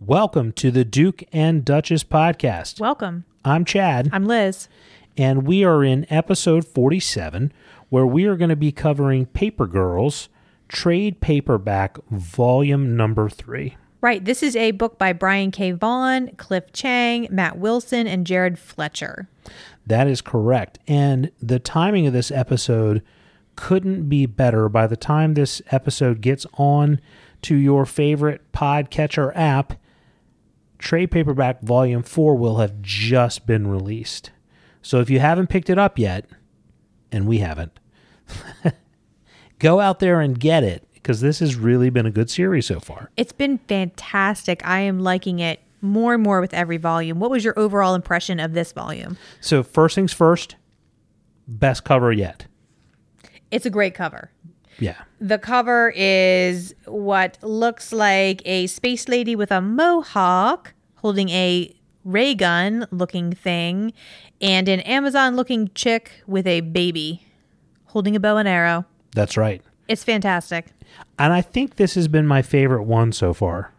Welcome to the Duke and Duchess podcast. Welcome. I'm Chad, I'm Liz. and we are in episode 47, where we are going to be covering Paper Girls trade paperback volume number three. Right. This is a book by Brian K. Vaughan, Cliff Chiang, Matt Wilson, and Jared Fletcher. That is correct. And the timing of this episode couldn't be better. By the time this episode gets on to your favorite podcatcher app, Trade Paperback Volume 4 will have just been released. So if you haven't picked it up yet, and we haven't, go out there and get it because this has really been a good series so far. It's been fantastic. I am liking it more and more with every volume. What was your overall impression of this volume? So, first things first, best cover yet. It's a great cover. Yeah. The cover is what looks like a space lady with a mohawk holding a ray gun looking thing and an Amazon looking chick with a baby holding a bow and arrow. That's right. It's fantastic. And I think this has been my favorite one so far.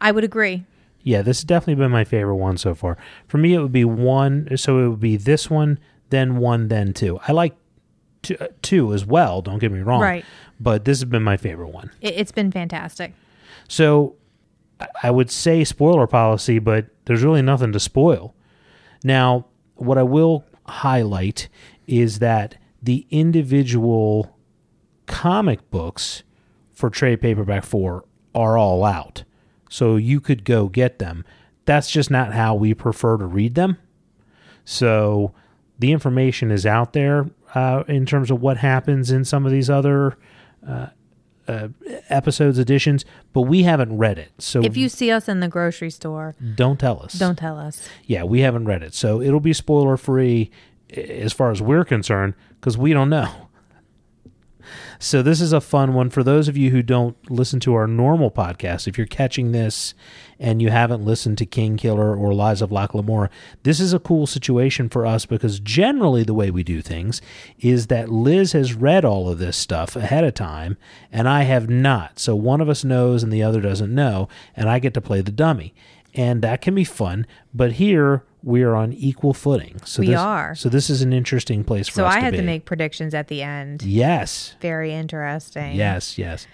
I would agree. Yeah, this has definitely been my favorite one so far. For me, it would be one. So it would be this one, then one, then two. I like two, uh, two as well. Don't get me wrong. Right. But this has been my favorite one. It, it's been fantastic. So I would say spoiler policy, but there's really nothing to spoil. Now, what I will highlight is that the individual comic books for trade paperback 4 are all out. So you could go get them. That's just not how we prefer to read them. So the information is out there uh, in terms of what happens in some of these other uh, uh, episodes, editions, but we haven't read it. So If you see us in the grocery store, don't tell us. don't tell us. Yeah, we haven't read it. So it'll be spoiler free as far as we're concerned because we don't know. So this is a fun one for those of you who don't listen to our normal podcast. If you're catching this and you haven't listened to King Killer or Lies of Locke Lamora, this is a cool situation for us because generally the way we do things is that Liz has read all of this stuff ahead of time and I have not. So one of us knows and the other doesn't know, and I get to play the dummy. And that can be fun, but here we are on equal footing. So We this, are. So this is an interesting place for So us So I to had be. to make predictions at the end. Yes. Very interesting. Yes, yes.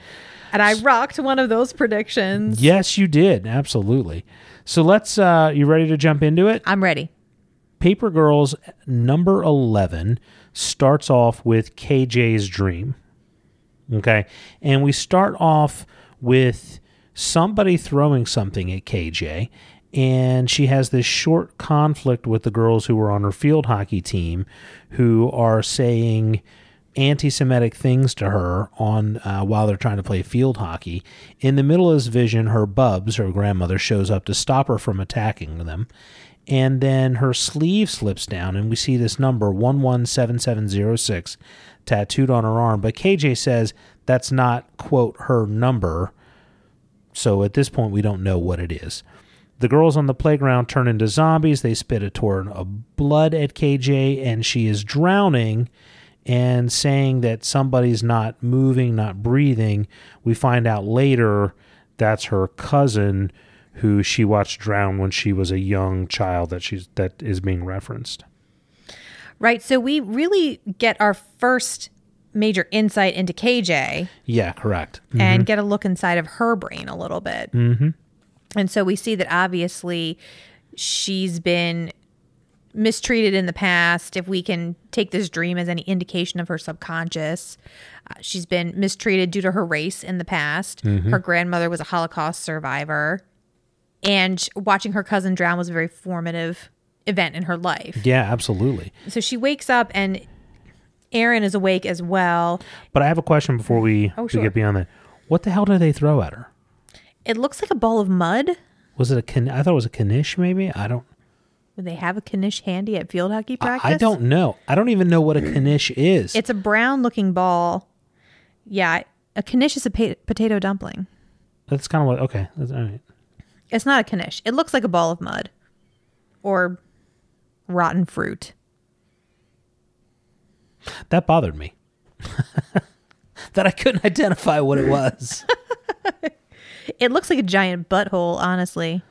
And I rocked one of those predictions. Yes, you did. Absolutely. So let's uh you ready to jump into it? I'm ready. Paper Girls number 11 starts off with KJ's dream. Okay? And we start off with somebody throwing something at KJ and she has this short conflict with the girls who were on her field hockey team who are saying anti-Semitic things to her on uh, while they're trying to play field hockey. In the middle of this vision, her Bubs, her grandmother, shows up to stop her from attacking them, and then her sleeve slips down, and we see this number one one seven seven zero six tattooed on her arm. But KJ says that's not quote her number, so at this point we don't know what it is. The girls on the playground turn into zombies. They spit a torrent of blood at KJ, and she is drowning and saying that somebody's not moving, not breathing. We find out later that's her cousin who she watched drown when she was a young child that she's that is being referenced. Right. So we really get our first major insight into KJ Yeah, correct. and get a look inside of her brain a little bit. Mm-hmm. And so we see that obviously she's been mistreated in the past. If we can take this dream as any indication of her subconscious, uh, she's been mistreated due to her race in the past. Her grandmother was a Holocaust survivor. And watching her cousin drown was a very formative event in her life. Yeah, absolutely. So she wakes up and Erin is awake as well. But I have a question before we, Oh, we get beyond that. What the hell did they throw at her? It looks like a ball of mud. Was it a can? I thought it was a knish. Maybe I don't. Would they have a knish handy at field hockey practice? I don't know. I don't even know what a knish is. It's a brown looking ball. Yeah, a knish is a pa- potato dumpling. That's kind of what. Okay, that's all right. It's not a knish. It looks like a ball of mud or rotten fruit. That bothered me. that I couldn't identify what it was. It looks like a giant butthole, honestly.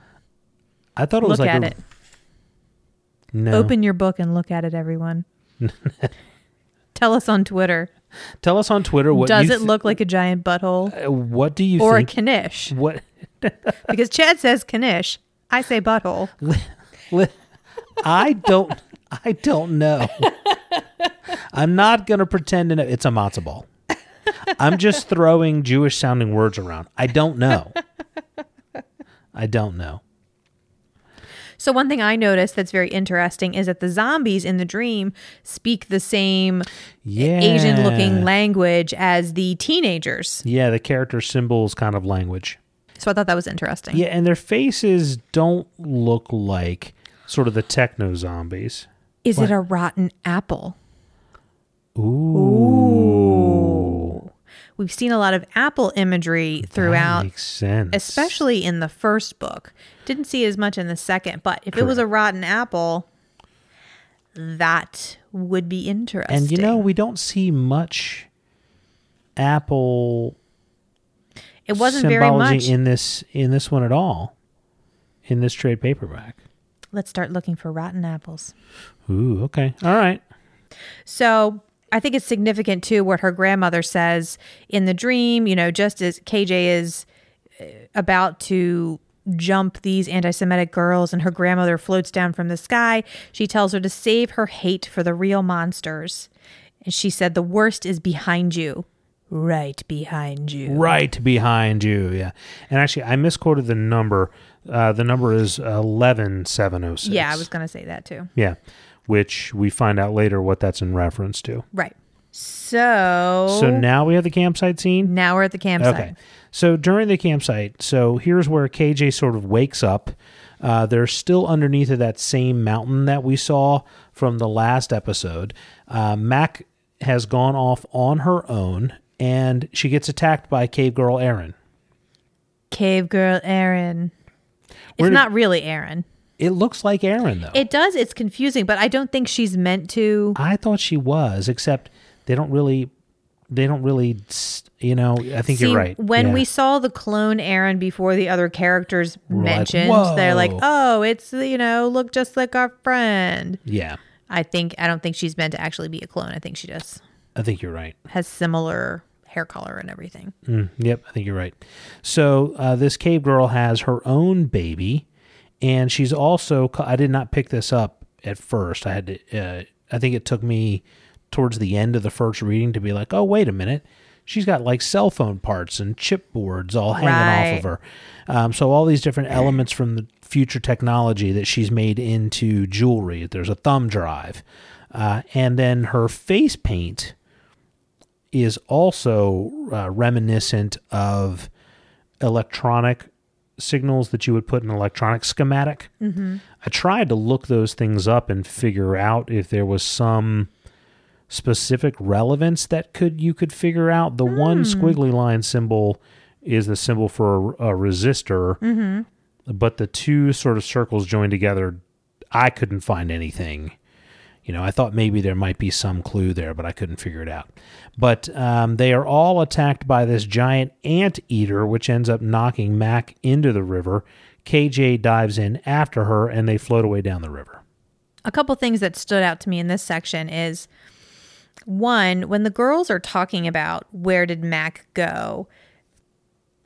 I thought it was Look like at a, it. No. Open your book and look at it, everyone. Tell us on Twitter. Tell us on Twitter what Does you it th- look like a giant butthole uh, what do you or a think? knish? what Because Chad says knish. I say butthole. I don't. I don't know. I'm not gonna pretend to know. It's a matzo ball. I'm just throwing Jewish sounding words around. I don't know. I don't know. So one thing I noticed that's very interesting is that the zombies in the dream speak the same Yeah. Asian looking language as the teenagers. Yeah, the character symbols kind of language. So I thought that was interesting. Yeah, and their faces don't look like sort of the techno zombies. Is it a rotten apple? Ooh. We've seen a lot of apple imagery throughout That makes sense. especially in the first book. Didn't see as much in the second, but if it was a rotten apple, that would be interesting. And you know, we don't see much Apple it wasn't very much. in this in this one at all. In this trade paperback. Let's start looking for rotten apples. Ooh, okay. All right. So I think it's significant too what her grandmother says in the dream. You know, just as KJ is uh, about to jump these anti Semitic girls and her grandmother floats down from the sky, she tells her to save her hate for the real monsters. And she said, The worst is behind you, right behind you. Right behind you, yeah. And actually I misquoted the number. Uh, the number is eleven seven oh six. Yeah, I was going to say that too. Yeah. Which we find out later what that's in reference to. Right. So, So now we have the campsite scene. now we're at the campsite. Okay. So during the campsite, so here's where KJ sort of wakes up. Uh, they're still underneath of that same mountain that we saw from the last episode. Uh, Mac has gone off on her own, and she gets attacked by Cave Girl Erin. Cave girl Erin. Where It's did- not really Erin. It looks like Erin though. It does. It's confusing, but I don't think she's meant to. I thought she was, except they don't really, they don't really, you know. I think See, you're right. When Yeah. we saw the clone Erin before the other characters like, mentioned, they're like, "Oh, it's you know, look just like our friend." yeah, I think I don't think she's meant to actually be a clone. I think she just I think you're right. has similar hair color and everything. Mm, yep, I think you're right. So uh, this cave girl has her own baby, and she's also. I did not pick this up at first. I had to. Uh, I think it took me towards the end of the first reading to be like, oh wait a minute, she's got like cell phone parts and chipboards all hanging off of her. Um, so all these different elements from the future technology that she's made into jewelry. There's a thumb drive, uh, and then her face paint is also uh, reminiscent of electronic signals that you would put in an electronic schematic. Mm-hmm. I tried to look those things up and figure out if there was some specific relevance that could you could figure out. The one squiggly line symbol is the symbol for a, a resistor, mm-hmm. but the two sort of circles joined together, I couldn't find anything. You know, I thought maybe there might be some clue there, but I couldn't figure it out. But um, they are all attacked by this giant ant eater, which ends up knocking Mac into the river. KJ dives in after her, and they float away down the river. a couple things that stood out to me in this section is one when the girls are talking about where did mac go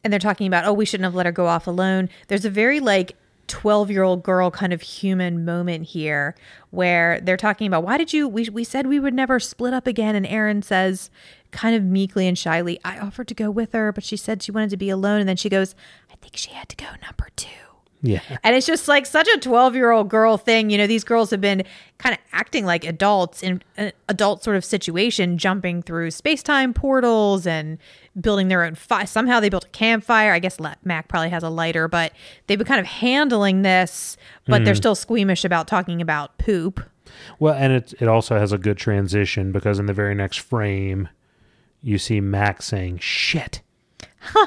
and they're talking about oh we shouldn't have let her go off alone there's a very like 12 year old girl kind of human moment here where they're talking about why did you we, we said we would never split up again and erin says kind of meekly and shyly i offered to go with her but she said she wanted to be alone and then she goes i think she had to go number two Yeah. and it's just like such a 12 year old girl thing. You know, these girls have been kind of acting like adults in an adult sort of situation, jumping through space time portals and building their own fire. Somehow they built a campfire. I guess Mac probably has a lighter, but they've been kind of handling this, but they're hmm. still squeamish about talking about poop. Well, and it it also has a good transition because in the very next frame, you see Mac saying "shit."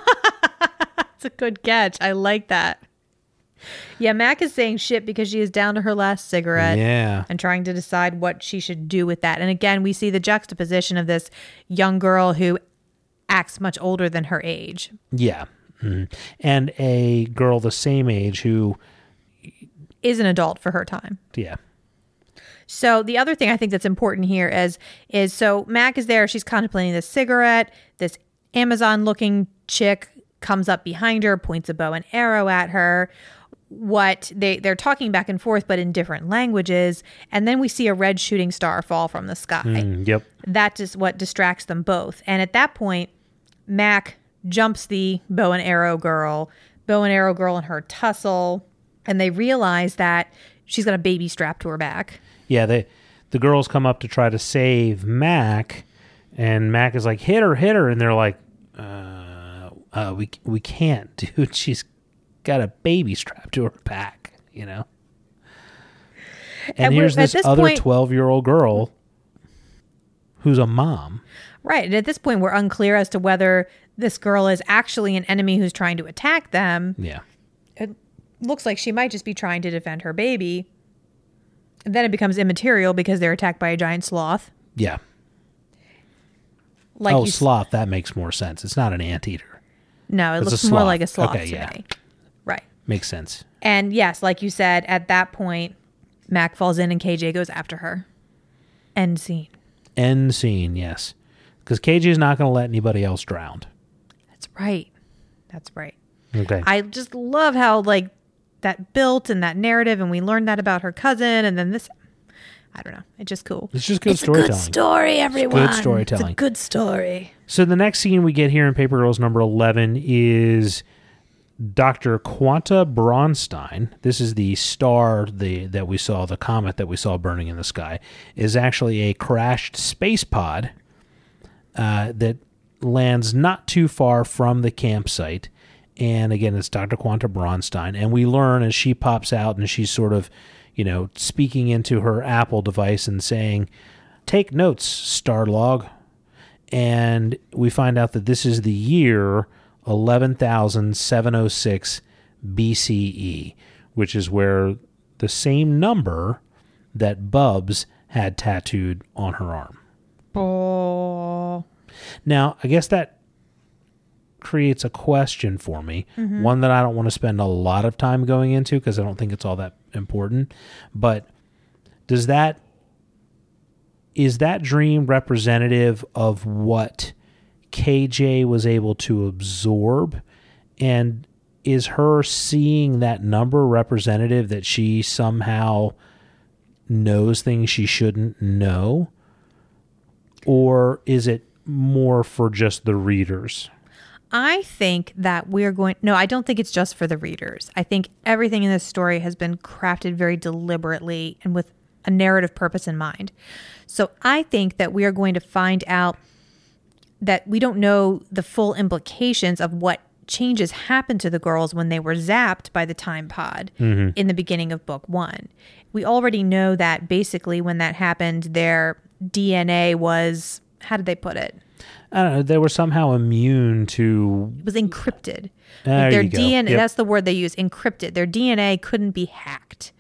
It's a good catch. I like that. Yeah, Mac is saying shit because she is down to her last cigarette. Yeah. And trying to decide what she should do with that. And again, we see the juxtaposition of this young girl who acts much older than her age. Yeah. Mhm. And a girl the same age who, Is an adult for her time. yeah. So the other thing I think that's important here is is so Mac is there, she's contemplating this cigarette, this Amazon looking chick comes up behind her, points a bow and arrow at her. What they they're talking back and forth but in different languages, and then we see a red shooting star fall from the sky. Mm, yep. That is what distracts them both. And at that point, Mac jumps the bow and arrow girl, bow and arrow girl and her tussle, and they realize that she's got a baby strapped to her back. Yeah. They, the girls come up to try to save Mac, and Mac is like, hit her, hit her. And they're like, uh, uh, we, we can't, dude. She's got a baby strapped to her back, you know? And, And here's this this other point- 12 year old girl who's a mom. Right. And at this point, we're unclear as to whether this girl is actually an enemy who's trying to attack them. Yeah. It looks like she might just be trying to defend her baby. And then it becomes immaterial because they're attacked by a giant sloth. Yeah. Like oh, you s- sloth. That makes more sense. It's not an anteater. No, it looks more like a sloth Okay, to yeah. me. Makes sense. And yes, like you said, at that point, Mac falls in and KJ goes after her. End scene. End scene, yes. Because KJ is not going to let anybody else drown. That's right. That's right. Okay. I just love how like that built and that narrative, and we learned that about her cousin, and then this. I don't know. It's just cool. it's just good it's a storytelling. good story, everyone. Good storytelling. It's a good story. so the next scene we get here in Paper Girls number 11 is Dr. Quanta Bronstein. This is the star the that we saw, the comet that we saw burning in the sky, is actually a crashed space pod uh, that lands not too far from the campsite. And again, it's Dr. Quanta Bronstein. And we learn as she pops out and she's sort of, you know, speaking into her Apple device and saying, Take notes, Starlog. And we find out that this is the year 11,706 BCE, which is where the same number that Bubs had tattooed on her arm. Oh, Now, I guess that creates a question for me, mm-hmm. one that I don't want to spend a lot of time going into because I don't think it's all that important. But does that is that dream representative of what KJ was able to absorb and is her seeing that number representative that she somehow knows things she shouldn't know or is it more for just the readers I think that we're going. No, I don't think it's just for the readers. I think everything in this story has been crafted very deliberately and with a narrative purpose in mind. So I think that we are going to find out that we don't know the full implications of what changes happened to the girls when they were zapped by the time pod mm-hmm. in the beginning of book one. We already know that basically when that happened, their DNA was, how did they put it? I don't know. They were somehow immune to. It was encrypted. There their. DNA, Yep. that's the word they use, encrypted. Their DNA couldn't be hacked.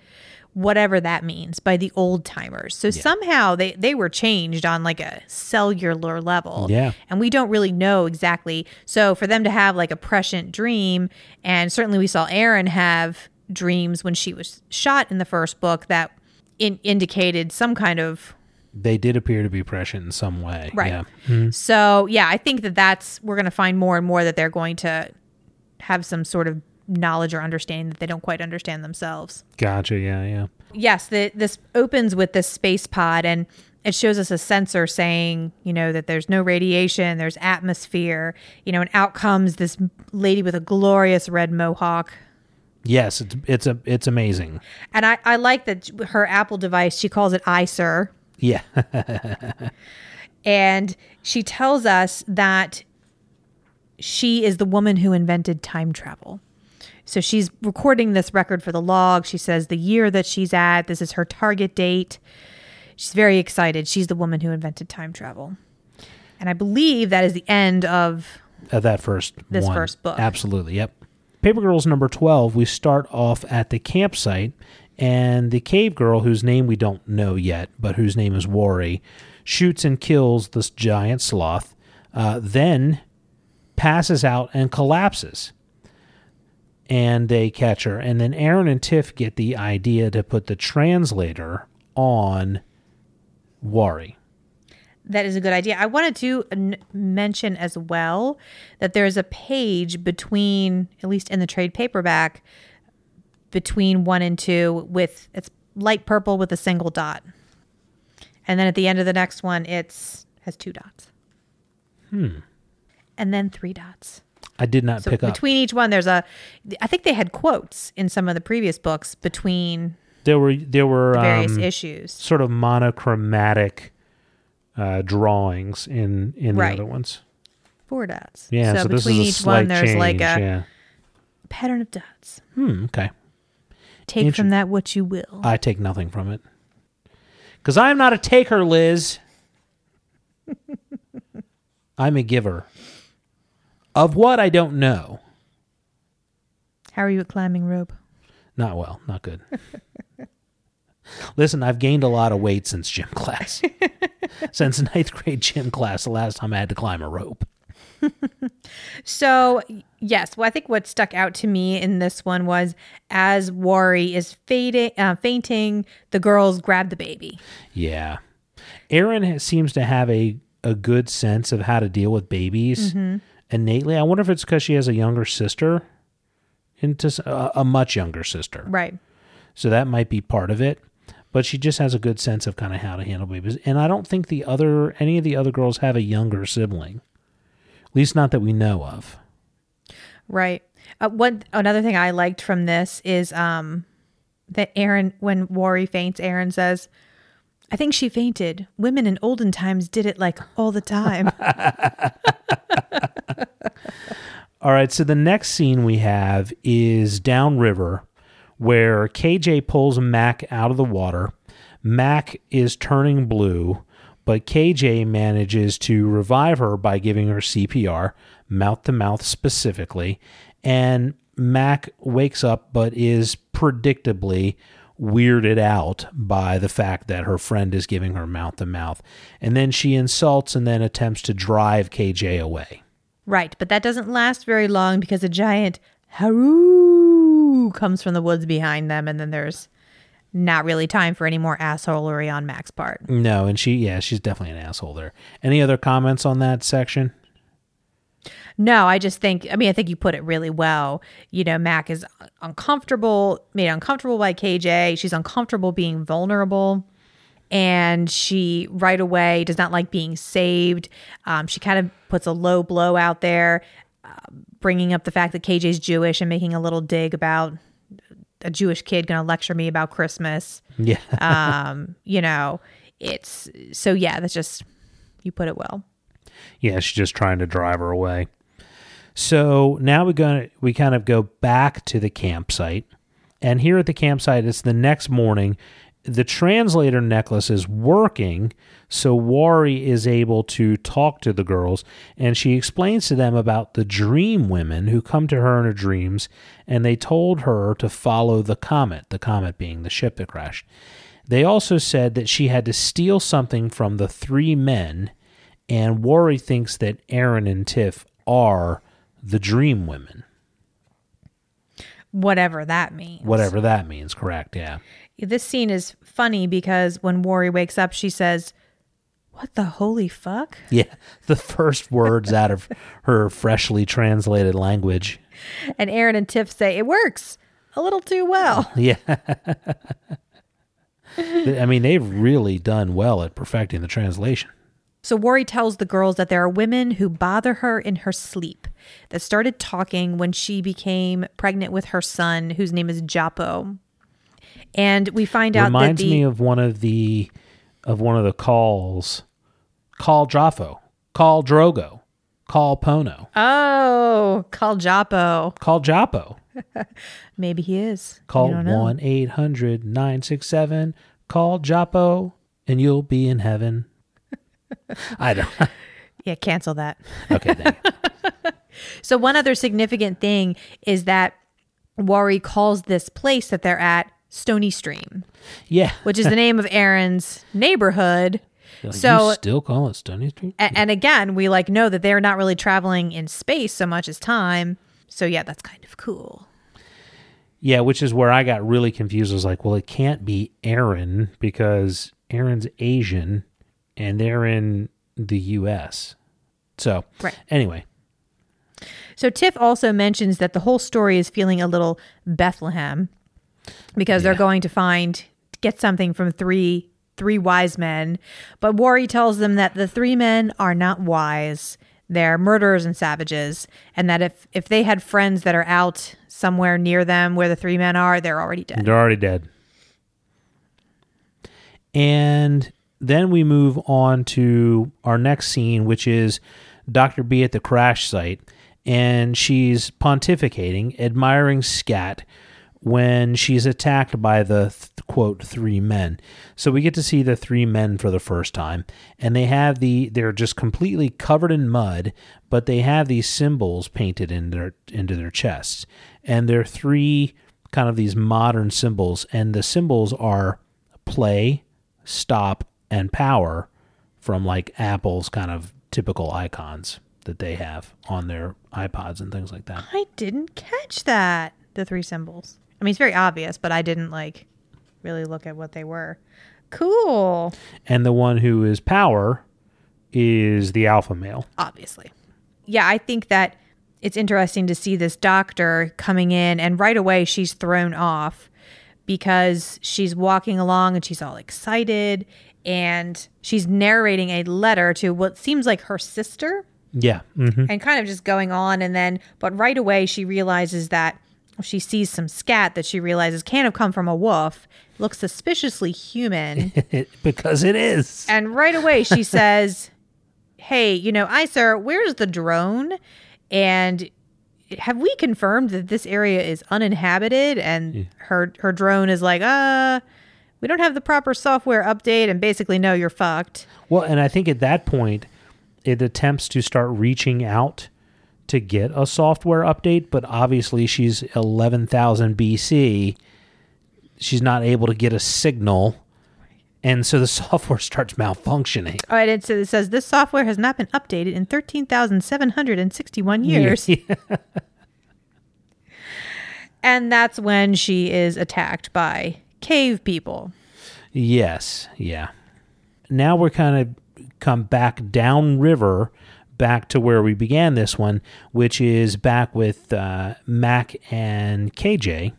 Whatever that means by the old timers. So somehow they, they were changed on like a cellular level. Yeah. And we don't really know exactly. So for them to have like a prescient dream, and certainly we saw Erin have dreams when she was shot in the first book that in, indicated some kind of They did appear to be prescient in some way. Right. Yeah. Hmm. So yeah, I think that that's we're going to find more and more that they're going to have some sort of knowledge or understanding that they don't quite understand themselves. Gotcha. Yeah. Yeah. Yes, the, this opens with this space pod and it shows us a sensor saying, you know, that there's no radiation, there's atmosphere, you know, and out comes this lady with a glorious red mohawk. Yes. It's it's a it's amazing. And I, I like that her Apple device, she calls it iSir. Yeah. And she tells us that she is the woman who invented time travel. So she's recording this record for the log. She says the year that she's at, this is her target date. She's very excited. She's the woman who invented time travel. And I believe that is the end of Of that first This one. first book. Absolutely. Yep. Paper Girls number 12, we start off at the campsite, and the cave girl, whose name we don't know yet, but whose name is Wari, shoots and kills this giant sloth, uh, then passes out and collapses. And they catch her. And then Erin and Tiff get the idea to put the translator on Wari. That is a good idea. I wanted to n- mention as well that there's a page between, at least in the trade paperback, between one and two with it's light purple with a single dot, and then at the end of the next one, it's has two dots. Hmm. And then three dots. I did not So pick up. between each one, there's a. I think they had quotes in some of the previous books between There were there were various um, issues. sort of monochromatic uh, drawings in in the other ones. Four dots. Yeah, so, So, between each one, there's change. like a yeah. pattern of dots. Hmm. Okay. Take Inter- from that what you will. I take nothing from it because I am not a taker, Liz. I'm a giver of what I don't know. How are you at climbing rope? Not well. Not good. Listen, I've gained a lot of weight since gym class. since ninth grade gym class, the last time I had to climb a rope. So, yes, well, I think what stuck out to me in this one was as Wari is fading, uh, fainting, the girls grab the baby. Yeah. Erin ha- seems to have a, a good sense of how to deal with babies innately. I wonder if it's because she has a younger sister, into a much younger sister. Right. So that might be part of it. But she just has a good sense of kind of how to handle babies. And I don't think the other any of the other girls have a younger sibling. At least not that we know of. Right. Uh, one another thing I liked from this is um that Erin, when Wari faints, Erin says, "I think she fainted. Women in olden times did it like all the time." All right, so the next scene we have is downriver where KJ pulls Mac out of the water. Mac is turning blue, but KJ manages to revive her by giving her CPR, mouth to mouth specifically. And Mac wakes up, but is predictably weirded out by the fact that her friend is giving her mouth to mouth. And then she insults and then attempts to drive KJ away. right, but that doesn't last very long because a giant haroo comes from the woods behind them, and then there's not really time for any more assholery on Mac's part. No, and she, yeah, she's definitely an asshole there. Any other comments on that section? No, I just think, I mean, I think you put it really well. You know, Mac is uncomfortable, made uncomfortable by KJ. She's uncomfortable being vulnerable. And she right away does not like being saved. Um, she kind of puts a low blow out there, uh, bringing up the fact that KJ's Jewish and making a little dig about a Jewish kid going to lecture me about Christmas. Yeah. Um, you know, it's so, yeah, that's just, you put it well. yeah, she's just trying to drive her away. So now we're going to, we kind of go back to the campsite. And here at the campsite, it's the next morning. The translator necklace is working, so Wari is able to talk to the girls, and she explains to them about the dream women who come to her in her dreams, and they told her to follow the comet, the comet being the ship that crashed. They also said that she had to steal something from the three men, and Wari thinks that Erin and Tiff are the dream women. Whatever that means. Whatever that means, correct, yeah. This scene is funny because when Wari wakes up, she says, What the holy fuck? Yeah, the first words out of her freshly translated language. And Erin and Tiff say, It works a little too well. Yeah. I mean, they've really done well at perfecting the translation. So Wari tells the girls that there are women who bother her in her sleep that started talking when she became pregnant with her son, whose name is Japo. And we find out Reminds the me of one of the of one of the calls. Call Jaffo. Call Drogo. Call Pono. oh, call Japo. Call Japo. Maybe he is. Call You 1 800 967. Call Japo and you'll be in heaven. I don't. Yeah, cancel that. Okay. So one other significant thing is that Wari calls this place that they're at Stony Stream, Yeah. which is the name of Erin's neighborhood. Like, so you still call it Stony Stream. A- and again, we like know that they're not really traveling in space so much as time. So yeah, that's kind of cool. Yeah, which is where I got really confused. I was like, well, it can't be Erin because Erin's Asian and they're in the U.S. So, Right. anyway, So Tiff also mentions that the whole story is feeling a little Bethlehem because they're going to find get something from three three wise men. But Wari tells them that the three men are not wise. They're murderers and savages, and that if if they had friends that are out somewhere near them where the three men are, they're already dead. they're already dead. And then we move on to our next scene, which is Dr. B at the crash site. And she's pontificating, admiring Scat when she's attacked by the th- quote three men. So we get to see the three men for the first time, and they have the they're just completely covered in mud, but they have these symbols painted in their into their chests, and they're three kind of these modern symbols, and the symbols are play, stop, and power from like Apple's kind of typical icons that they have on their iPods and things like that. I didn't catch that. The three symbols. I mean, it's very obvious, but I didn't like really look at what they were. Cool. And the one who is power is the alpha male. Obviously. Yeah, I think that it's interesting to see this doctor coming in, and right away she's thrown off because she's walking along and she's all excited and she's narrating a letter to what seems like her sister. Yeah. hmm and kind of just going on and then but right away she realizes that she sees some scat that she realizes can't have come from a wolf looks suspiciously human because it is. and right away she says hey you know i sir where's the drone and have we confirmed that this area is uninhabited and her her drone is like uh we don't have the proper software update and basically no you're fucked Well, and I think at that point, it attempts to start reaching out to get a software update, but obviously she's 11,000 BC. She's not able to get a signal. And so the software starts malfunctioning. All right, and so it says this software has not been updated in 13,761 years. Yeah. And that's when she is attacked by cave people. Yes, yeah. Now we're kind of come back down river, back to where we began this one, which is back with uh, Mac and KJ,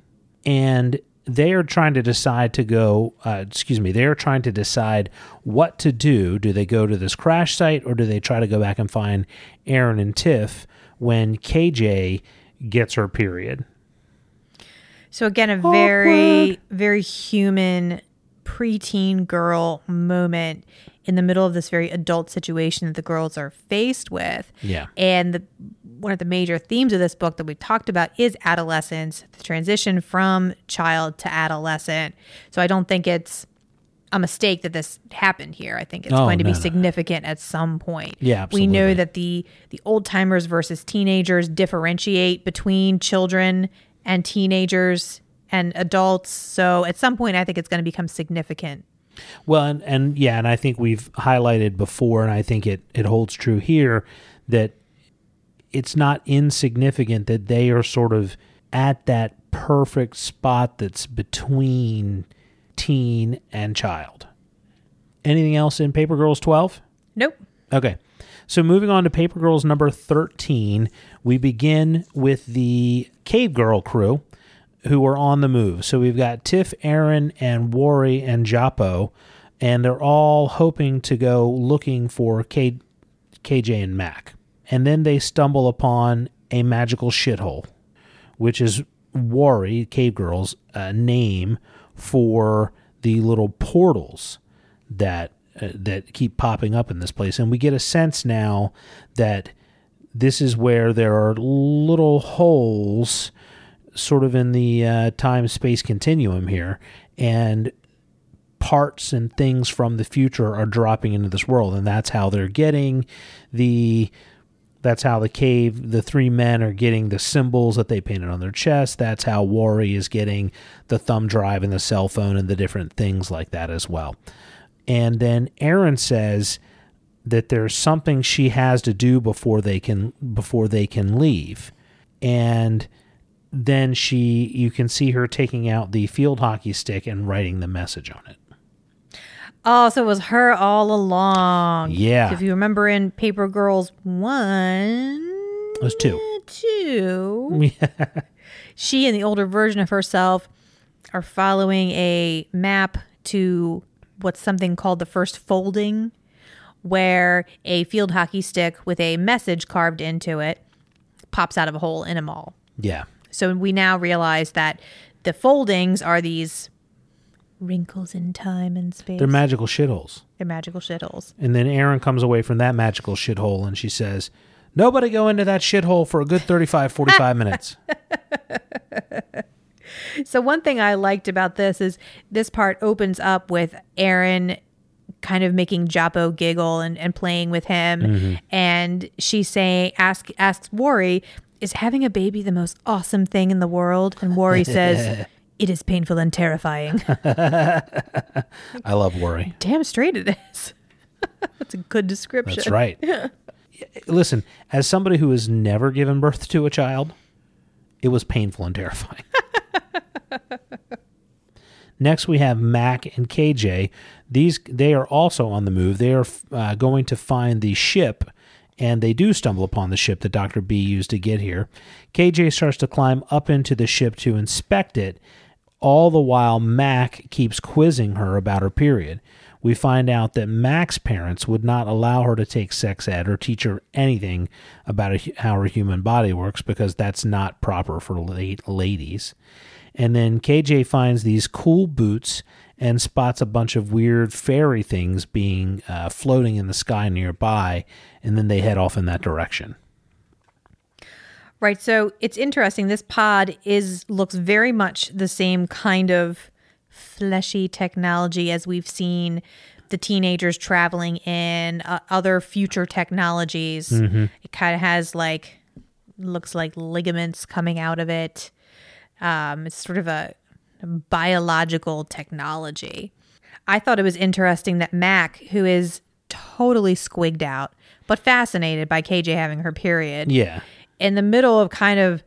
and they are trying to decide to go. Uh, excuse me, they are trying to decide what to do. Do they go to this crash site, or do they try to go back and find Erin and Tiff when KJ gets her period? So again, a very, very human preteen girl moment in the middle of this very adult situation that the girls are faced with. Yeah. And the, one of the major themes of this book that we've talked about is adolescence, the transition from child to adolescent. So I don't think it's a mistake that this happened here. I think it's Oh, going to no, be no. significant at some point. Yeah, We know that the the old timers versus teenagers differentiate between children and teenagers and adults. So at some point I think it's going to become significant. Well, and, and yeah, and I think we've highlighted before, and I think it, it holds true here that it's not insignificant that they are sort of at that perfect spot that's between teen and child. Anything else in Paper Girls 12? Nope. Okay. So moving on to Paper Girls number 13, we begin with the Cave Girl crew who are on the move. So we've got Tiff, Erin, and Wari and Japo, and they're all hoping to go looking for K- KJ and Mac. And then they stumble upon a magical shithole, which is Wari, Cave Girl's uh, name for the little portals that uh, that keep popping up in this place and we get a sense now that this is where there are little holes sort of in the uh, time space continuum here and parts and things from the future are dropping into this world and that's how they're getting the That's how the cave, the three men are getting the symbols that they painted on their chest. That's how Wari is getting the thumb drive and the cell phone and the different things like that as well. And then Erin says that there's something she has to do before they can before they can leave. And then she you can see her taking out the field hockey stick and writing the message on it. Oh, so it was her all along. Yeah. If you remember in Paper Girls 1, It was two. 2, she and the older version of herself are following a map to what's something called the first folding, where a field hockey stick with a message carved into it pops out of a hole in a mall. Yeah. So we now realize that the foldings are these wrinkles in time and space. They're magical shitholes. They're magical shitholes. And then Erin comes away from that magical shithole and she says, Nobody go into that shithole for a good 35, 45 minutes. So one thing I liked about this is this part opens up with Erin kind of making Japo giggle and, and playing with him. Mm-hmm. And she's saying, ask, asks Wari, is having a baby the most awesome thing in the world? And Wari says, it is painful and terrifying. I love Wari. Damn straight it is. That's a good description. That's right. Listen, as somebody who has never given birth to a child, it was painful and terrifying. Next, we have Mac and KJ. These they are also on the move. They are uh, going to find the ship, and they do stumble upon the ship that Doctor B used to get here. KJ starts to climb up into the ship to inspect it. All the while, Mac keeps quizzing her about her period. We find out that Mac's parents would not allow her to take sex ed or teach her anything about a, how her human body works because that's not proper for late ladies. And then KJ finds these cool boots and spots a bunch of weird fairy things being uh, floating in the sky nearby, and then they head off in that direction. Right. So it's interesting. This pod is looks very much the same kind of fleshy technology as we've seen the teenagers traveling in uh, other future technologies. It kind of has like looks like ligaments coming out of it. Um, it's sort of a biological technology. I thought it was interesting that Mac, who is totally squigged out but fascinated by KJ having her period, Yeah. in the middle of kind of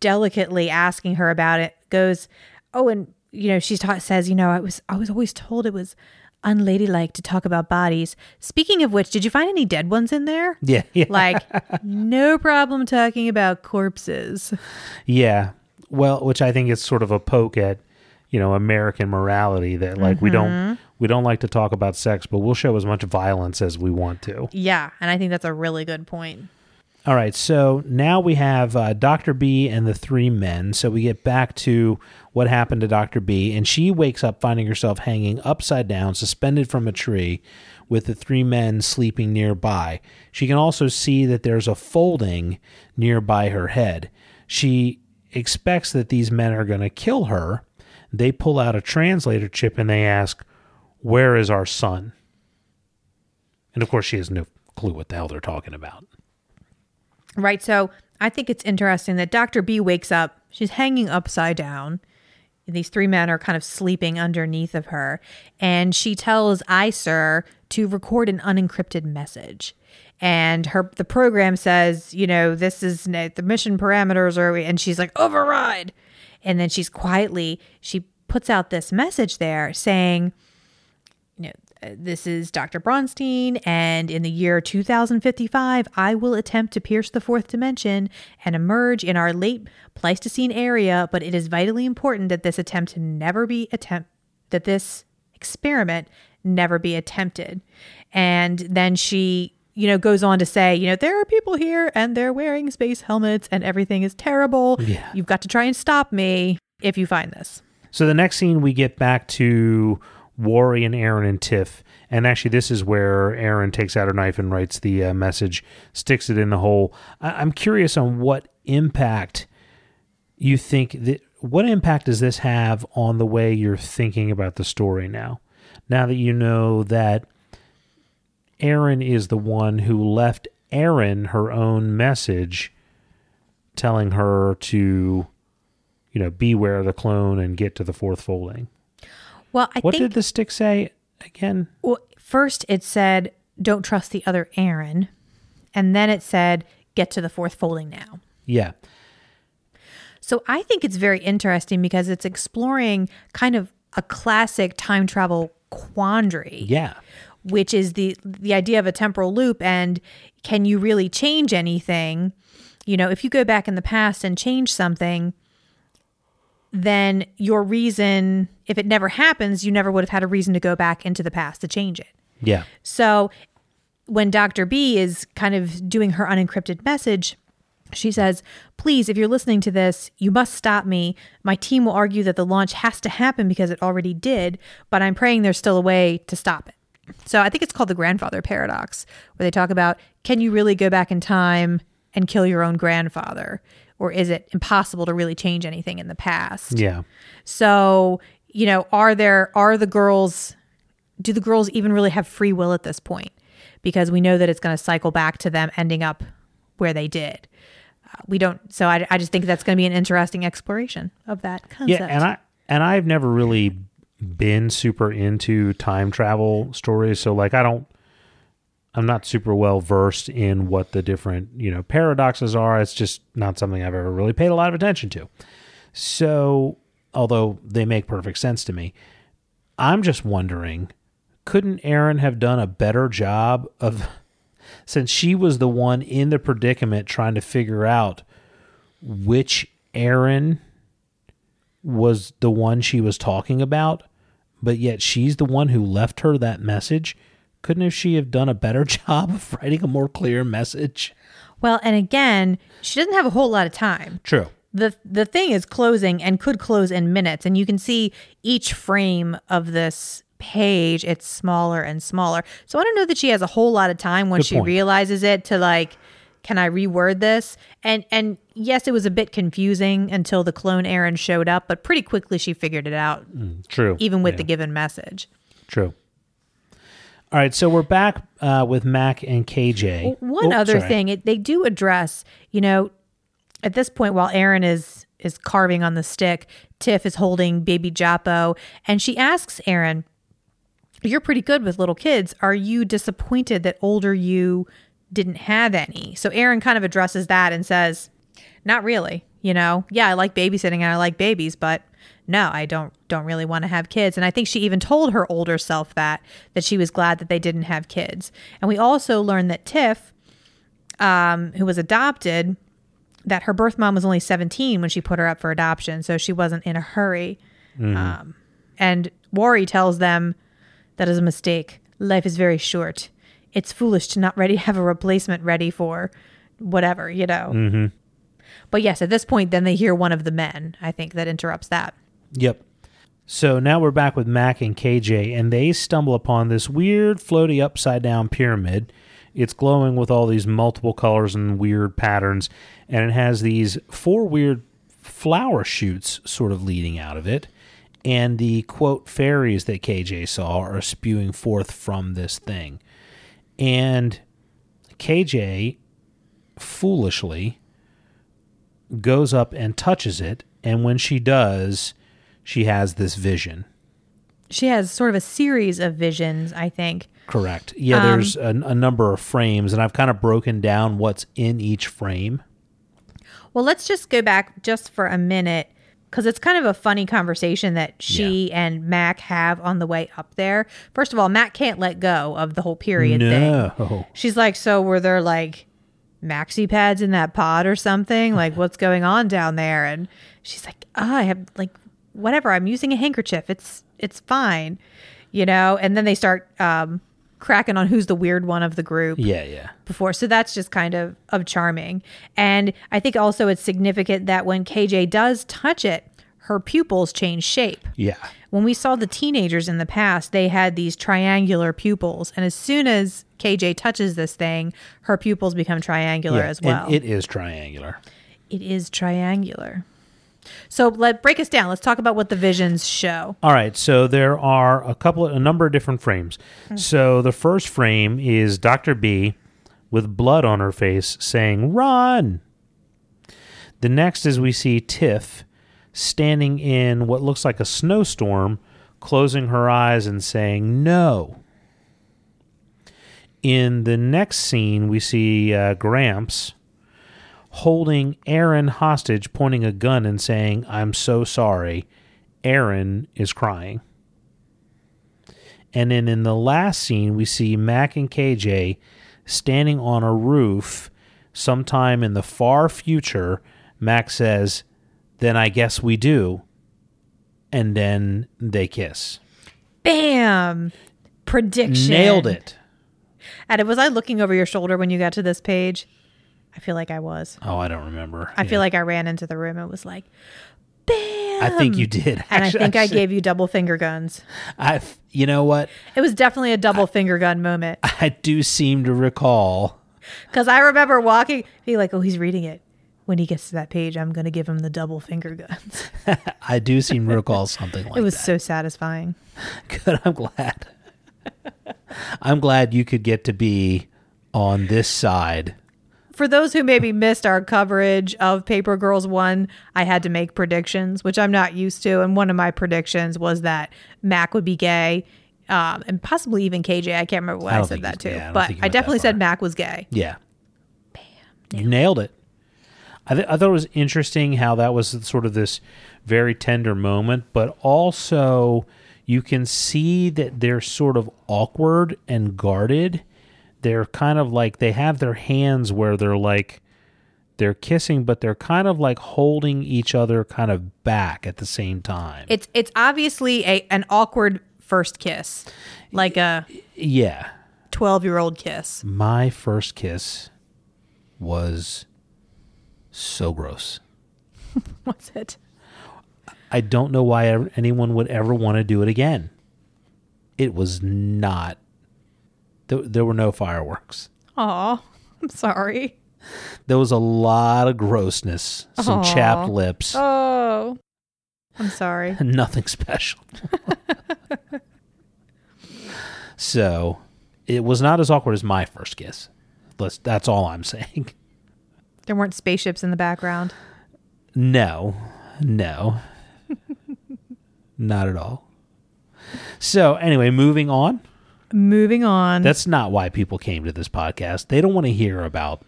delicately asking her about it goes oh and you know she ta- says you know i was i was always told it was unladylike to talk about bodies speaking of which did you find any dead ones in there Yeah. Yeah. like no problem talking about corpses Yeah. Well, which I think is sort of a poke at, you know, American morality that like we don't mm-hmm. we don't like to talk about sex, but we'll show as much violence as we want to. yeah and i think that's a really good point All right, so now we have uh, Dr. B and the three men. So we get back to what happened to Dr. B, and she wakes up finding herself hanging upside down, suspended from a tree, with the three men sleeping nearby. She can also see that there's a folding nearby her head. She expects that these men are going to kill her. They pull out a translator chip and they ask, Where is our son? And of course, she has no clue what the hell they're talking about. Right. So I think it's interesting that Dr. B wakes up. She's hanging upside down. These three men are kind of sleeping underneath of her. And she tells ICER to record an unencrypted message. And her the program says, you know, this is the mission parameters are and she's like, override. And then she's quietly, she puts out this message there saying, you know, this is Dr. Bronstein, and in the year 2055, I will attempt to pierce the fourth dimension and emerge in our late Pleistocene area. But it is vitally important that this attempt never be attempt that this experiment never be attempted. And then she, you know, goes on to say, you know, there are people here and they're wearing space helmets and everything is terrible. Yeah. You've got to try and stop me if you find this. So the next scene, we get back to Wari and Erin and Tiff. And actually, this is where Erin takes out her knife and writes the uh, message, sticks it in the hole. I- I'm curious on what impact you think that. What impact does this have on the way you're thinking about the story now? Now that you know that Erin is the one who left Erin her own message telling her to, you know, beware the clone and get to the fourth folding. Well, I What think did the stick say again? well, first it said, don't trust the other Erin. And then it said, get to the fourth folding now. Yeah. So I think it's very interesting because it's exploring kind of a classic time travel quandary. Yeah. which is the the idea of a temporal loop and can you really change anything you know if you go back in the past and change something then your reason if it never happens you never would have had a reason to go back into the past to change it Yeah. so when Dr. B is kind of doing her unencrypted message, she says, Please, if you're listening to this, you must stop me. My team will argue that the launch has to happen because it already did, but I'm praying there's still a way to stop it. So I think it's called the grandfather paradox, where they talk about can you really go back in time and kill your own grandfather? Or is it impossible to really change anything in the past? Yeah. So, you know, are there are the girls do the girls even really have free will at this point? Because we know that it's going to cycle back to them ending up where they did. Uh, we don't so I, I just think that's going to be an interesting exploration of that concept. Yeah, and I and I've never really been super into time travel stories, so like I don't I'm not super well versed in what the different, you know, paradoxes are. It's just not something I've ever really paid a lot of attention to. So, although they make perfect sense to me, I'm just wondering couldn't Erin have done a better job of since she was the one in the predicament trying to figure out which Erin was the one she was talking about, but yet she's the one who left her that message. Couldn't she have done a better job of writing a more clear message? well, and again, she doesn't have a whole lot of time. True. the the thing is closing and could close in minutes and you can see each frame of this page it's smaller and smaller so i don't know that she has a whole lot of time when Good she point. realizes it to like can i reword this and and yes it was a bit confusing until the clone erin showed up but pretty quickly she figured it out mm, True. even with Yeah. the given message True. All right, so we're back uh, with Mac and KJ. One Oh, other sorry. thing, it, they do address, you know, at this point while Erin is is carving on the stick, Tiff is holding baby Joppo, and she asks Erin, "You're pretty good with little kids. Are you disappointed that older you didn't have any?" So Erin kind of addresses that and says, "Not really. You know, yeah, I like babysitting and I like babies, but." No, I don't don't really want to have kids. And I think she even told her older self that that she was glad that they didn't have kids. And we also learned that Tiff um, who was adopted, that her birth mom was only 17 when she put her up for adoption, so she wasn't in a hurry. Um, and Wari tells them that is a mistake. Life is very short. It's foolish to not ready have a replacement ready for whatever, you know. But yes, at this point, then they hear one of the men. I think that interrupts that. Yep. So now we're back with Mac and KJ, and they stumble upon this weird, floaty, upside down pyramid. It's glowing with all these multiple colors and weird patterns, and it has these four weird flower shoots sort of leading out of it. And the quote fairies that KJ saw are spewing forth from this thing. And KJ foolishly goes up and touches it, and when she does, she has this vision. She has sort of a series of visions, I think. Correct. Yeah, um, there's a, a number of frames, and I've kind of broken down what's in each frame. Well, let's just go back just for a minute because it's kind of a funny conversation that she and Mac have on the way up there. First of all, Mac can't let go of the whole period thing. No. She's like, So were there like maxi pads in that pod or something? Like, what's going on down there? And she's like, Oh, I have like whatever. I'm using a handkerchief. It's it's fine. You know, and then they start um cracking on who's the weird one of the group Yeah, yeah. before. So that's just kind of of charming. And I think also it's significant that when KJ does touch it, her pupils change shape. Yeah. When we saw the teenagers in the past, they had these triangular pupils, and as soon as KJ touches this thing, her pupils become triangular yeah. as well. It is triangular. it is triangular. So let break us down. Let's talk about what the visions show. All right, so there are a couple, a number of different frames. So the first frame is Doctor B with blood on her face, saying, Run! The next is we see Tiff standing in what looks like a snowstorm, closing her eyes and saying, No. In the next scene, we see uh, Gramps holding Erin hostage, pointing a gun and saying, I'm so sorry. Erin is crying. And then in the last scene, we see Mac and KJ standing on a roof sometime in the far future. Mac says, Then I guess we do. And then they kiss. Bam! Prediction. Nailed it. And was I looking over your shoulder when you got to this page? I feel like I was. Oh, I don't remember. I feel like I ran into the room and was like, bam. I think you did. And I Actually, think I said- gave you double finger guns. I, you know what? It was definitely a double finger gun moment. I do seem to recall. Because I remember walking, being like, oh, he's reading it. When he gets to that page, I'm going to give him the double finger guns. I do seem to recall something like that. it was that. so satisfying. Good. I'm glad. I'm glad you could get to be on this side. For those who maybe missed our coverage of Paper Girls 1, I had to make predictions, which I'm not used to. And one of my predictions was that Mac would be gay. Um, and possibly even KJ. I can't remember what I I, said that too. yeah, I but I definitely said. Mac was gay. Yeah. Bam. You nailed it. I, th- I thought it was interesting how that was sort of this very tender moment, but also you can see that they're sort of awkward and guarded. They're kind of like they have their hands where they're like they're kissing, but they're kind of like holding each other kind of back at the same time. It's it's obviously a an awkward first kiss, like a yeah. 12 year old kiss. My first kiss was so gross. What's it? I don't know why anyone would ever want to do it again. It was not. There, there were no fireworks. Oh, I'm sorry. There was a lot of grossness, some Aw. chapped lips, Oh, I'm sorry. nothing special. so, it was not as awkward as my first kiss. Let's, that's all I'm saying. There weren't spaceships in the background. No, no, not at all. So, anyway, moving on. Moving on. That's not why people came to this podcast. They don't want to hear about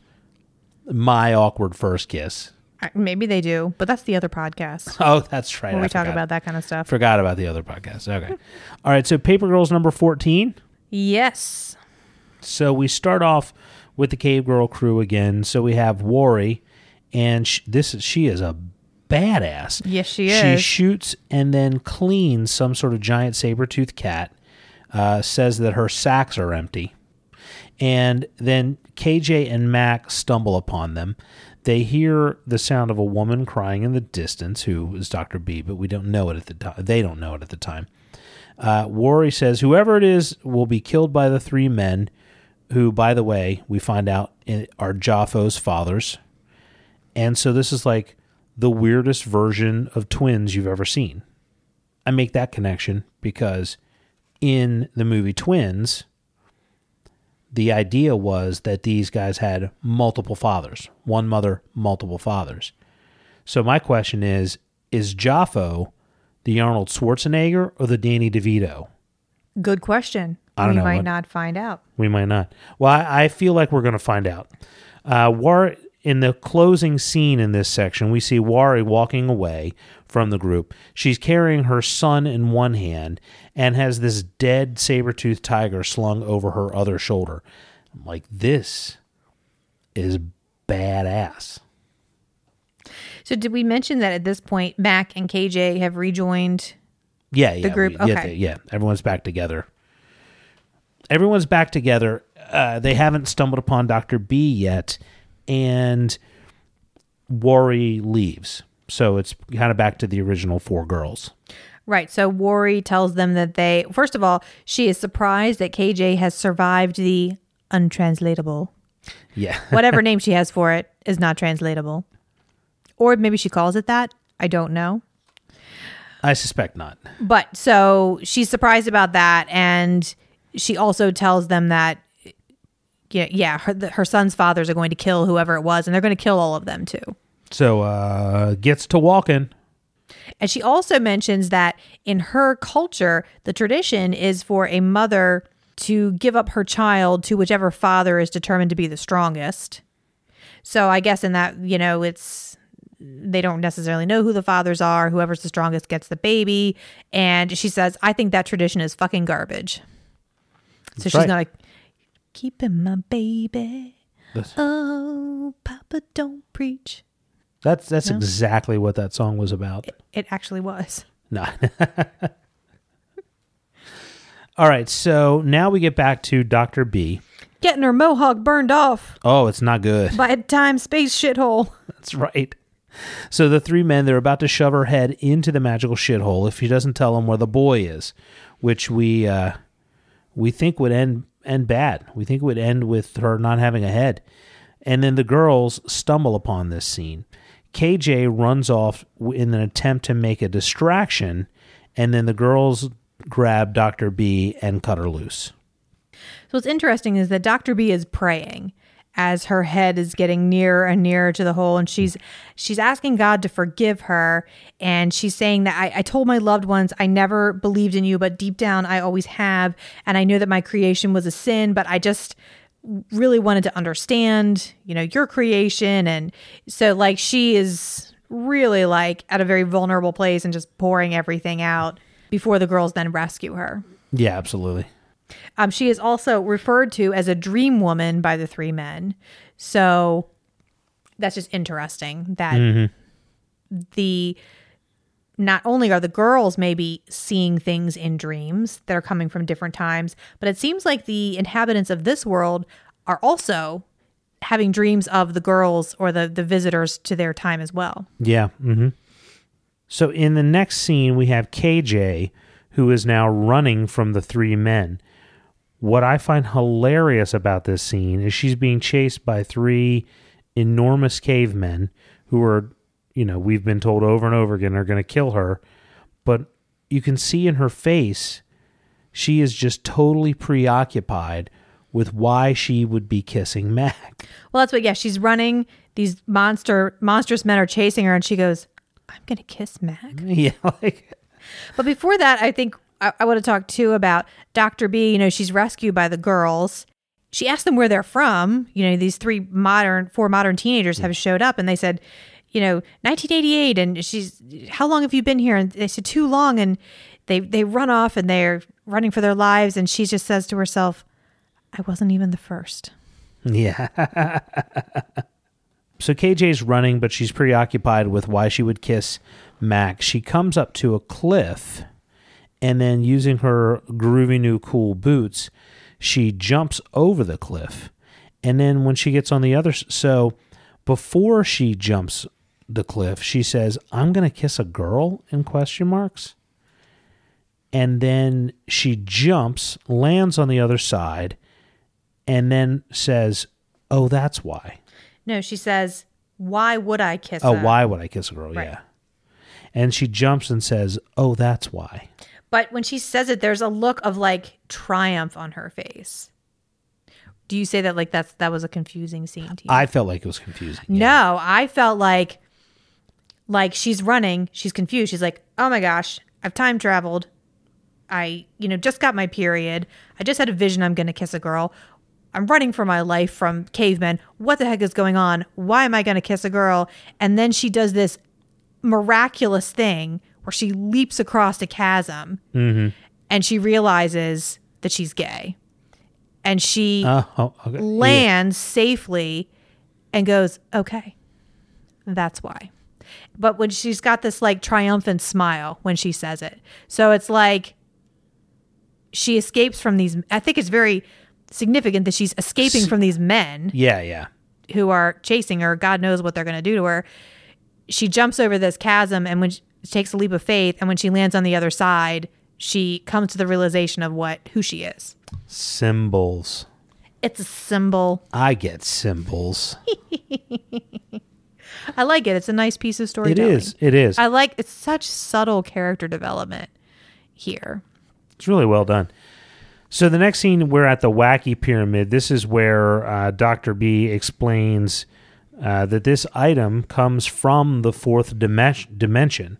my awkward first kiss. Maybe they do, but that's the other podcast Oh, that's right. where I we talk forgot. about that kind of stuff. Forgot about the other podcast. Okay. All right. So, Paper Girls number 14. Yes. So, we start off with the Cave Girl crew again. So, we have Wari, and sh- this she is a badass. Yes, she is. She shoots and then cleans some sort of giant saber tooth cat. Uh, says that her sacks are empty. And then KJ and Mac stumble upon them. They hear the sound of a woman crying in the distance, who is Dr. B, but we don't know it at the time. They don't know it at the time. Uh, Wari says, Whoever it is will be killed by the three men, who, by the way, we find out are Jaffo's fathers. And so this is like the weirdest version of twins you've ever seen. I make that connection because in the movie Twins, the idea was that these guys had multiple fathers, one mother, multiple fathers. So my question is is Jaffo the Arnold Schwarzenegger or the Danny DeVito? Good question. I don't we know might what- not find out. We might not. Well, I, I feel like we're going to find out. Uh, War in the closing scene in this section, we see Wari walking away from the group. She's carrying her son in one hand and has this dead saber-toothed tiger slung over her other shoulder. I'm like, this is badass. So, did we mention that at this point, Mac and KJ have rejoined? Yeah, yeah, group, we- yeah, okay. yeah. Everyone's back together. Everyone's back together. Uh, they haven't stumbled upon Doctor B yet, and Wari leaves. So it's kind of back to the original four girls. Right. So, Wari tells them that they, first of all, she is surprised that KJ has survived the untranslatable. Yeah, Whatever name she has for it is not translatable. Or maybe she calls it that. I don't know. I suspect not. But so she's surprised about that. And she also tells them that, yeah, yeah, her, the, her son's fathers are going to kill whoever it was, and they're going to kill all of them too. So uh gets to walking. And she also mentions that in her culture, the tradition is for a mother to give up her child to whichever father is determined to be the strongest. So I guess in that, you know, it's they don't necessarily know who the fathers are. Whoever's the strongest gets the baby. And she says, I think that tradition is fucking garbage. So she's right. not like, keeping my baby. That's- Oh, Papa, don't preach. That's that's exactly what that song was about. It actually was. No. All right, so now we get back to Dr. B. Getting her mohawk burned off Oh, it's not good. by a time space shithole. That's right. So the three men, they're about to shove her head into the magical shithole if she doesn't tell them where the boy is, which we uh, we think would end end bad. We think it would end with her not having a head. And then the girls stumble upon this scene. KJ runs off in an attempt to make a distraction, and then the girls grab Dr. B and cut her loose. So what's interesting is that Dr. B is praying as her head is getting nearer and nearer to the hole and she's she's asking God to forgive her and she's saying that I, I told my loved ones I never believed in you, but deep down I always have, and I know that my creation was a sin, but I just really wanted to understand, you know, your creation and so like she is really like at a very vulnerable place and just pouring everything out before the girls then rescue her. Yeah, absolutely. Um, she is also referred to as a dream woman by the three men. So that's just interesting that the not only are the girls maybe seeing things in dreams that are coming from different times, but it seems like the inhabitants of this world are also having dreams of the girls or the the visitors to their time as well. Yeah. Mm-hmm. So in the next scene, we have KJ, who is now running from the three men. What I find hilarious about this scene is she's being chased by three enormous cavemen who are, you know, we've been told over and over again are going to kill her. But you can see in her face, she is just totally preoccupied with why she would be kissing Mac. Well, that's what. Yeah, she's running. These monster monstrous men are chasing her, and she goes, "I'm gonna kiss Mac." yeah, like But before that, I think I, I want to talk too about Dr. B. You know, she's rescued by the girls. She asked them where they're from. You know, these three modern, four modern teenagers hmm. have showed up and they said, you know, 1988. And she's, how long have you been here? And they said, too long. And they, they run off and they're running for their lives. And she just says to herself, I wasn't even the first. Yeah. so KJ's running, but she's preoccupied with why she would kiss Max. She comes up to a cliff and then, using her groovy new cool boots, she jumps over the cliff. And then, when she gets on the other, so before she jumps the cliff, she says, "I'm going to kiss a girl?" in question marks. And then she jumps, lands on the other side, and then says, "Oh, that's why." No, she says, why would I kiss Oh, a-" why would I kiss a girl? Right. Yeah. And she jumps and says, "Oh, that's why." But when she says it, there's a look of like triumph on her face. Do you say that like that's that was a confusing scene to you? I felt like it was confusing. Yeah. No, I felt like like she's running, she's confused. She's like, "Oh my gosh, I've time traveled. I, you know, just got my period. I just had a vision I'm going to kiss a girl. I'm running for my life from cavemen. What the heck is going on? Why am I going to kiss a girl?" And then she does this miraculous thing where she leaps across a chasm mm-hmm. and she realizes that she's gay. And she Oh, oh, okay. Yeah. lands safely and goes, okay, that's why. But when she's got this like triumphant smile when she says it. So it's like she escapes from these. I think it's very significant that she's escaping from these men Yeah, yeah. who are chasing her. God knows what they're going to do to her. She jumps over this chasm and when she takes a leap of faith, and when she lands on the other side, she comes to the realization of what who she is. Symbols. It's a symbol. I get symbols. I like it. It's a nice piece of it storytelling. is. It is. I like it's such subtle character development here. It's really well done. So the next scene, we're at the wacky pyramid. This is where uh, Doctor B explains uh, that this item comes from the fourth dimen- dimension.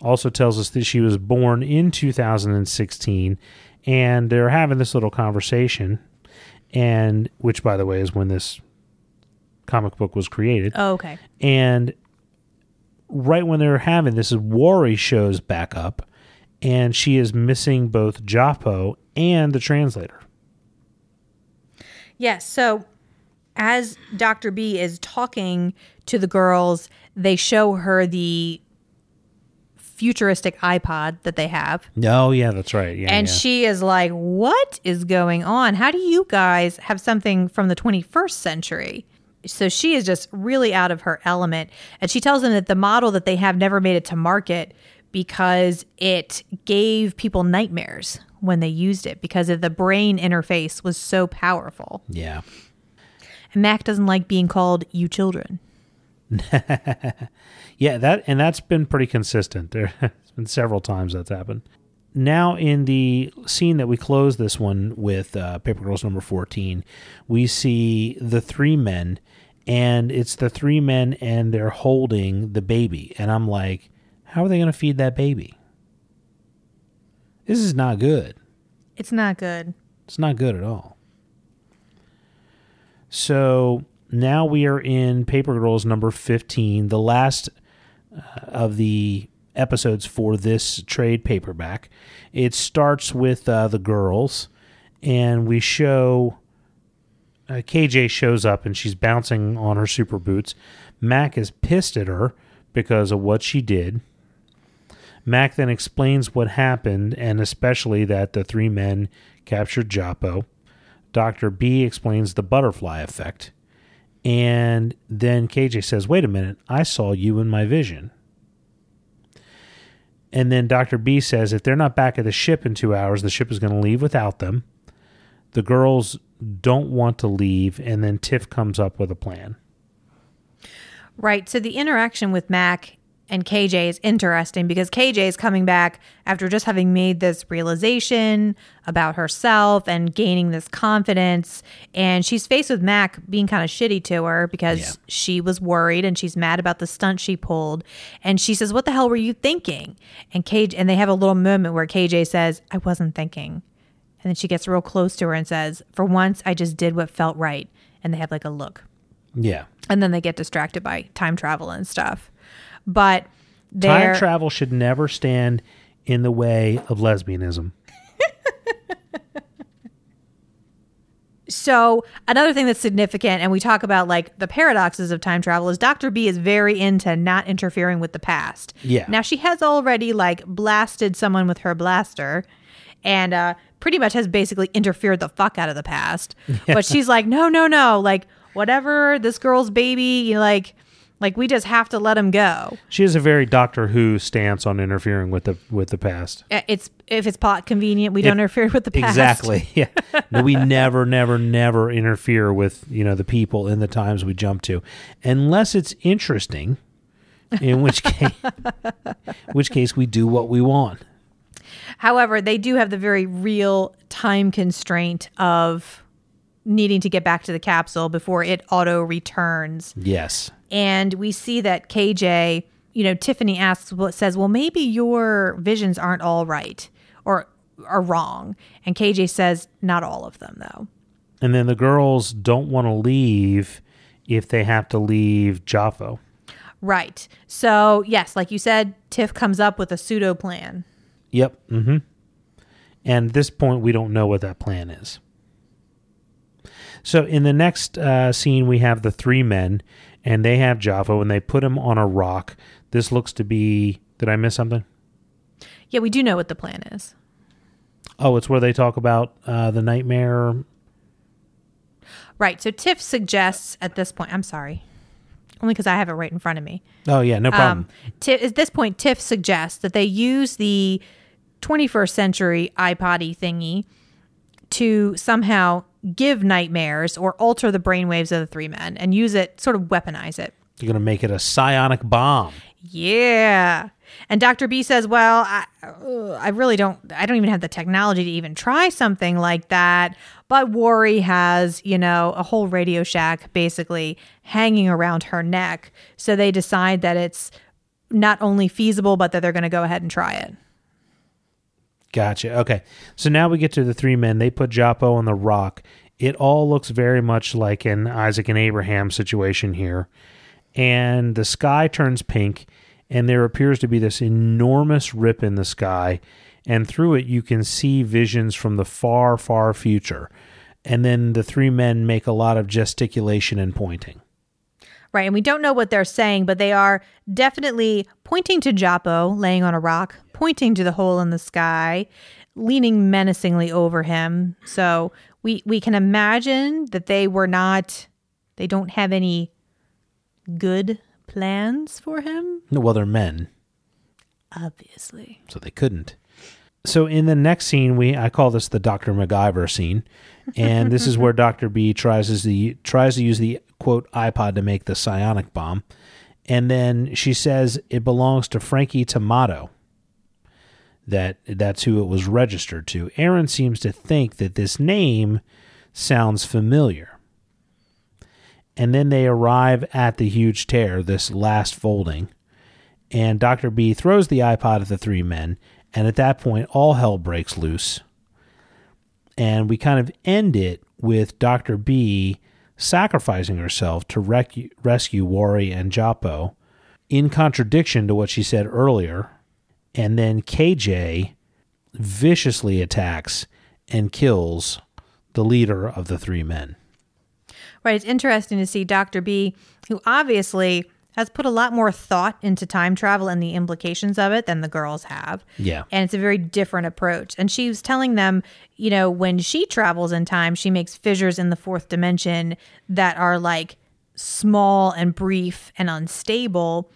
Also tells us that she was born in 2016, and they're having this little conversation, and which, by the way, is when this comic book was created. Oh, okay. And right when they're having this, Wari shows back up, and she is missing both Japo and the translator. Yes. So as Dr. B is talking to the girls, they show her the futuristic iPod that they have. Oh yeah, that's right. Yeah, And yeah. she is like, What is going on? How do you guys have something from the 21st century? So she is just really out of her element. And she tells them that the model that they have never made it to market because it gave people nightmares when they used it because of the brain interface was so powerful. yeah. And Mac doesn't like being called you children. Yeah, that and that's been pretty consistent. There's been several times that's happened. Now, in the scene that we close this one with, uh, Paper Girls number 14, we see the three men, and it's the three men, and they're holding the baby. And I'm like, how are they going to feed that baby? This is not good. It's not good. It's not good at all. So now we are in Paper Girls number 15, the last uh, of the episodes for this trade paperback. It starts with uh, the girls, and we show uh, KJ shows up and she's bouncing on her super boots. Mac is pissed at her because of what she did. Mac then explains what happened and especially that the three men captured Japo. Dr. B explains the butterfly effect. And then KJ says, Wait a minute, I saw you in my vision. And then Dr. B says, If they're not back at the ship in two hours, the ship is going to leave without them. The girls don't want to leave. And then Tiff comes up with a plan. Right. So the interaction with Mac and KJ is interesting because KJ is coming back after just having made this realization about herself and gaining this confidence. And she's faced with Mac being kind of shitty to her because Yeah. she was worried and she's mad about the stunt she pulled. And she says, What the hell were you thinking? And KJ, and they have a little moment where KJ says, I wasn't thinking. And then she gets real close to her and says, For once, I just did what felt right. And they have like a look Yeah. and then they get distracted by time travel and stuff. But Time travel should never stand in the way of lesbianism. so another thing that's significant, and we talk about like the paradoxes of time travel, is Doctor B is very into not interfering with the past. Yeah. Now she has already like blasted someone with her blaster, and uh, pretty much has basically interfered the fuck out of the past. But she's like, no, no, no, like whatever this girl's baby, you like. Like we just have to let him go. She has a very Doctor Who stance on interfering with the with the past. Uh, It's if it's plot convenient, we don't interfere with the past. Exactly. Yeah. No, we never, never, never interfere with you know the people in the times we jump to, unless it's interesting. In which case, which case we do what we want. However, they do have the very real time constraint of needing to get back to the capsule before it auto returns. Yes. And we see that KJ, you know, Tiffany asks, well, says, well, maybe your visions aren't all right or are wrong. And KJ says, not all of them, though. And then the girls don't want to leave if they have to leave Jaffo. Right. So, yes, like you said, Tiff comes up with a pseudo plan. Yep. Mm-hmm. And at this point, we don't know what that plan is. So in the next uh, scene, we have the three men, and they have Javo, and they put him on a rock. This looks to be. Did I miss something? Yeah, we do know what the plan is. Oh, it's where they talk about uh, the nightmare. Right. So Tiff suggests at this point, I'm sorry, only because I have it right in front of me. Oh yeah, no problem. Um, Ti at this point, Tiff suggests that they use the 21st century iPod thingy to somehow give nightmares or alter the brainwaves of the three men and use it, sort of weaponize it. You're gonna make it a psionic bomb. Yeah. And Dr. B says, "Well, I, uh, I really don't I don't even have the technology to even try something like that, but Wari has, you know, a whole Radio Shack basically hanging around her neck. So they decide that it's not only feasible but that they're going to go ahead and try it." Gotcha. Okay. So now we get to the three men. They put Joppo on the rock. It all looks very much like an Isaac and Abraham situation here. And the sky turns pink, and there appears to be this enormous rip in the sky. And through it, you can see visions from the far, far future. And then the three men make a lot of gesticulation and pointing. Right. And we don't know what they're saying, but they are definitely pointing to Joppo laying on a rock, pointing to the hole in the sky, leaning menacingly over him. So we we can imagine that they were not they don't have any good plans for him. No, Well, they're men, Obviously. so they couldn't. So in the next scene, we I call this the Doctor MacGyver scene, and this is where Doctor B tries to the tries to use the quote iPod to make the psionic bomb, and then she says it belongs to Frankie Tomato. That that's who it was registered to. Erin seems to think that this name sounds familiar. And then they arrive at the huge tear, this last folding, and Dr. B throws the iPod at the three men, and at that point, all hell breaks loose. And we kind of end it with Dr. B sacrificing herself to rec- rescue Wari and Joppo, in contradiction to what she said earlier. And then KJ viciously attacks and kills the leader of the three men. Right. It's interesting to see Dr. B, who obviously has put a lot more thought into time travel and the implications of it than the girls have. Yeah. And it's a very different approach. And she was telling them, you know, when she travels in time, she makes fissures in the fourth dimension that are like small and brief and unstable.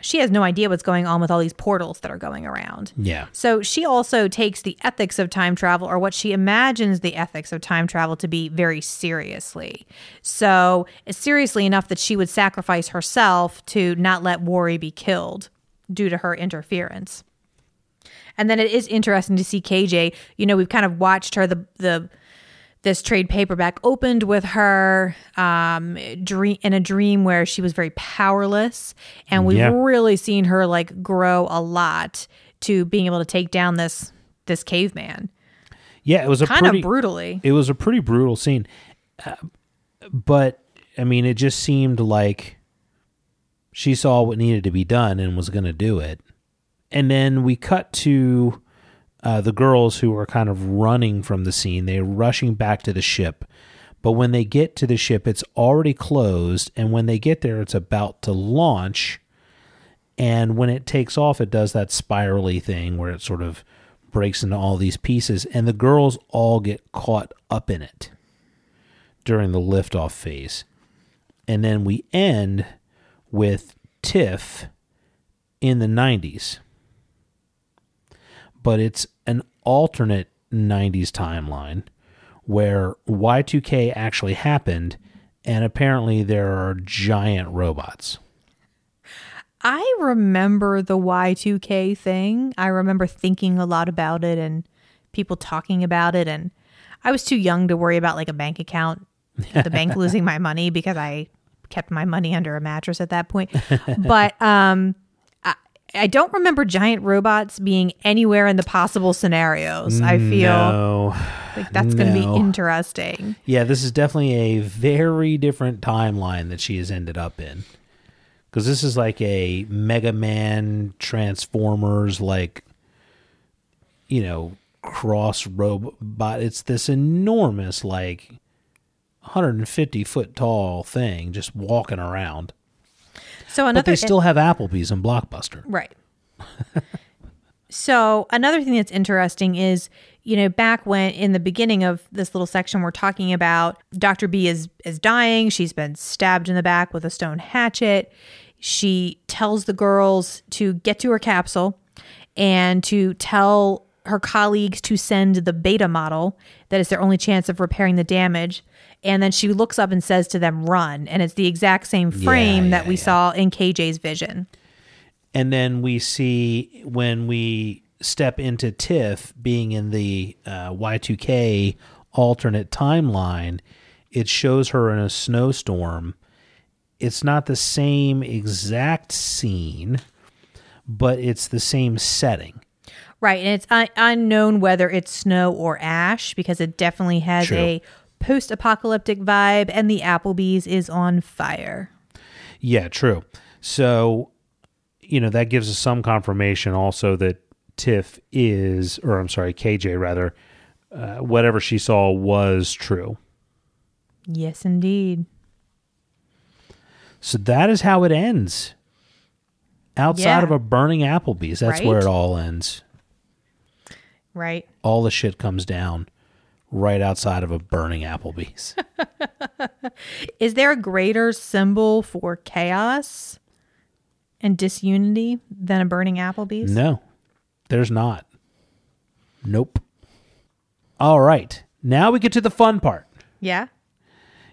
She has no idea what's going on with all these portals that are going around. Yeah. So she also takes the ethics of time travel, or what she imagines the ethics of time travel to be, very seriously. So uh, seriously enough that she would sacrifice herself to not let Wari be killed due to her interference. And then it is interesting to see KJ. You know, we've kind of watched her the the this trade paperback opened with her um dream in a dream where she was very powerless and we've Yeah. really seen her like grow a lot to being able to take down this this caveman Yeah, it was a kind pretty of brutally it was a pretty brutal scene. Uh, but I mean, it just seemed like she saw what needed to be done and was going to do it. And then we cut to uh, the girls who are kind of running from the scene. They're rushing back to the ship. But when they get to the ship, it's already closed. And when they get there, it's about to launch. And when it takes off, it does that spirally thing where it sort of breaks into all these pieces. And the girls all get caught up in it during the liftoff phase. And then we end with Tiff in the 90s. But it's an alternate 90s timeline where Y2K actually happened and apparently there are giant robots. i remember the y2k thing i remember thinking a lot about it and people talking about it and i was too young to worry about like a bank account the bank losing my money because i kept my money under a mattress at that point but um I, don't remember giant robots being anywhere in the possible scenarios. I feel No. like that's going to be interesting. Yeah, this is definitely a very different timeline that she has ended up in. Because this is like a Mega Man Transformers, like, you know, cross robot. It's this enormous, like, 150 foot tall thing just walking around. So But they still have Applebee's and Blockbuster. Right. so another thing that's interesting is, you know, back when in the beginning of this little section we're talking about Dr. B is is dying, she's been stabbed in the back with a stone hatchet. She tells the girls to get to her capsule and to tell her colleagues to send the beta model that is their only chance of repairing the damage. And then she looks up and says to them, run. And it's the exact same frame Yeah, that yeah, we yeah. saw in KJ's vision. And then we see when we step into Tiff being in the uh, Y2K alternate timeline, it shows her in a snowstorm. It's not the same exact scene, but it's the same setting. Right. And it's un- unknown whether it's snow or ash because it definitely has True. a post apocalyptic vibe and the Applebee's is on fire. Yeah, true. So, you know, that gives us some confirmation also that Tiff is, or I'm sorry, KJ rather, uh, whatever she saw was true. Yes, indeed. So that is how it ends. Outside Yeah. of a burning Applebee's, that's where it all ends. Right. All the shit comes down right outside of a burning Applebee's. Is there a greater symbol for chaos and disunity than a burning Applebee's? no, there's not. Nope. All right. Now we get to the fun part. Yeah.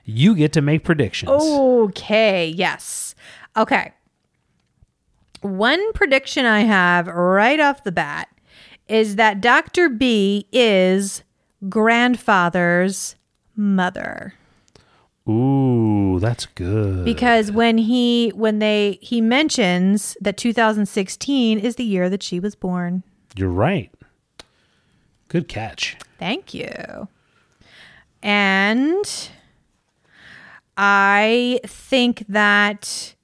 You get to make predictions. Okay, yes. Okay. One prediction I have right off the bat is that Dr. B is grandfather's mother. Ooh, that's good. Because when he when they he mentions that 2016 is the year that she was born. You're right. Good catch. Thank you. And I think that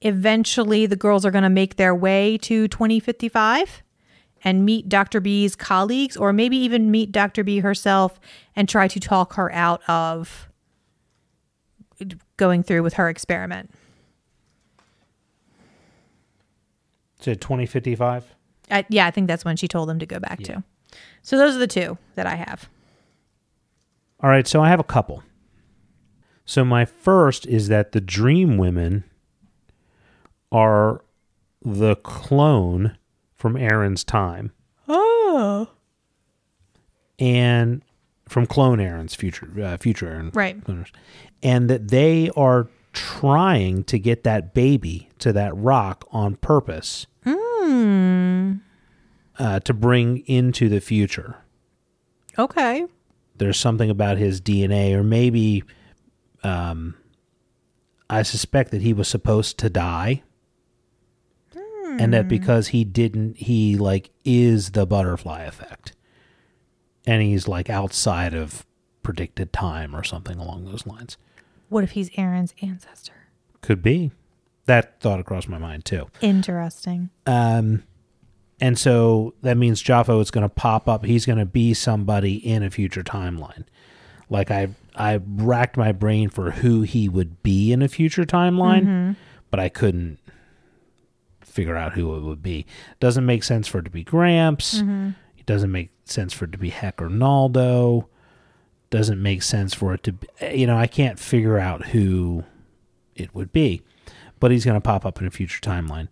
eventually the girls are going to make their way to 2055 and meet Dr. B's colleagues, or maybe even meet Dr. B herself and try to talk her out of going through with her experiment. It 2055? I, yeah, I think that's when she told them to go back to. So those are the two that I have. All right, so I have a couple. So my first is that the Dream Women are the clone from Erin's time Oh. and from clone Erin's future uh, future Erin Right. and that they are trying to get that baby to that rock on purpose uh, to bring into the future. Okay. there's something about his DNA, or maybe um, I suspect that he was supposed to die. And that because he didn't, he like is the butterfly effect. And he's like outside of predicted time or something along those lines. What if he's Erin's ancestor? Could be. That thought crossed my mind too. Interesting. Um, and so that means Jaffo is going to pop up. He's going to be somebody in a future timeline. Like I, I racked my brain for who he would be in a future timeline, but I couldn't figure out who it would be. Doesn't make sense for it to be Gramps. Mm-hmm. It doesn't make sense for it to be Heck or Naldo. Doesn't make sense for it to be, eh, you know, I can't figure out who it would be. But he's going to pop up in a future timeline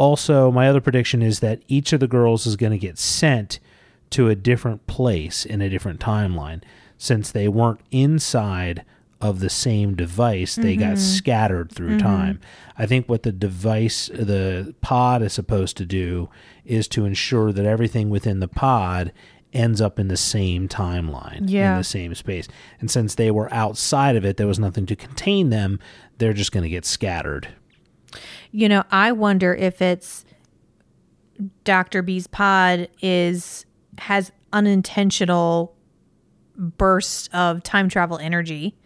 also my other prediction is that each of the girls is going to get sent to a different place in a different timeline since they weren't inside of the same device they got mm-hmm. scattered through mm-hmm. time i think what the device the pod is supposed to do is to ensure that everything within the pod ends up in the same timeline Yeah. in the same space and since they were outside of it there was nothing to contain them they're just going to get scattered You know, I wonder if it's Dr. B's pod is has unintentional bursts of time travel energy.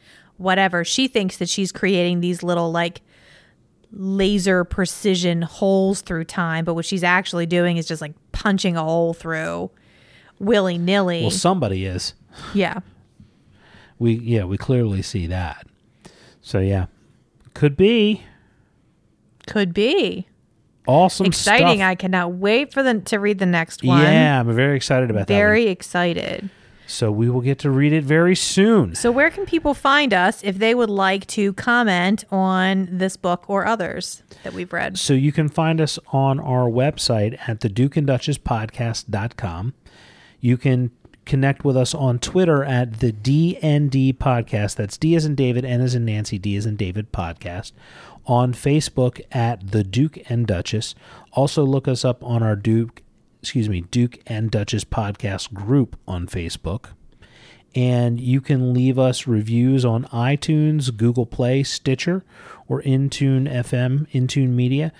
Whatever. She thinks that she's creating these little like laser precision holes through time, but what she's actually doing is just like punching a hole through willy nilly. well somebody is yeah. We yeah, we clearly see that. So yeah, could be Could be. awesome. Exciting. Stuff. I cannot wait for the to read the next one. yeah, I'm very excited about that. Very excited. So we will get to read it very soon. So, where can people find us if they would like to comment on this book or others that we've read? So you can find us on our website at the Duke and Duchess podcast.com. You can connect with us on Twitter at the DND Podcast. That's D as in David, N as in Nancy, D as in David Podcast. On Facebook at the Duke and Duchess. Also look us up on our Duke, excuse me, Duke and Duchess podcast group on Facebook. And you can leave us reviews on iTunes, Google Play, Stitcher, or Intune FM, Intune Media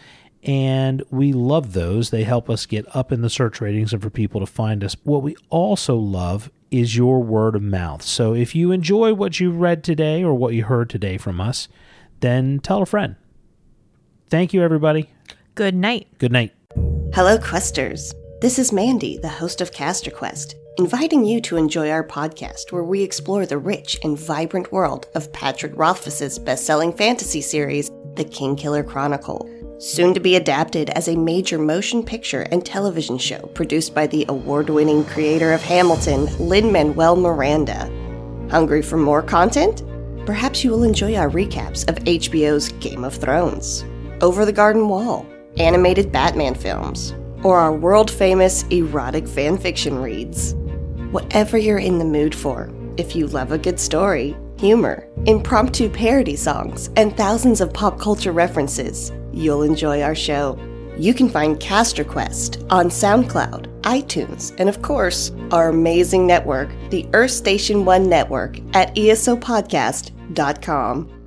and we love those. They help us get up in the search ratings and for people to find us. What we also love is your word of mouth. So if you enjoy what you read today or what you heard today from us, then tell a friend. Thank you, everybody. Good night. Good night. Hello, Questers. This is Mandy, the host of Caster Quest, inviting you to enjoy our podcast where we explore the rich and vibrant world of Patrick Rothfuss's best-selling fantasy series, The Kingkiller Chronicle soon to be adapted as a major motion picture and television show produced by the award winning creator of Hamilton, Lin Manuel Miranda. Hungry for more content? Perhaps you will enjoy our recaps of HBO's Game of Thrones, Over the Garden Wall, animated Batman films, or our world famous erotic fanfiction reads. Whatever you're in the mood for, if you love a good story, humor, impromptu parody songs, and thousands of pop culture references, you'll enjoy our show. You can find Cast Quest on SoundCloud, iTunes, and of course, our amazing network, the Earth Station One Network, at esopodcast.com.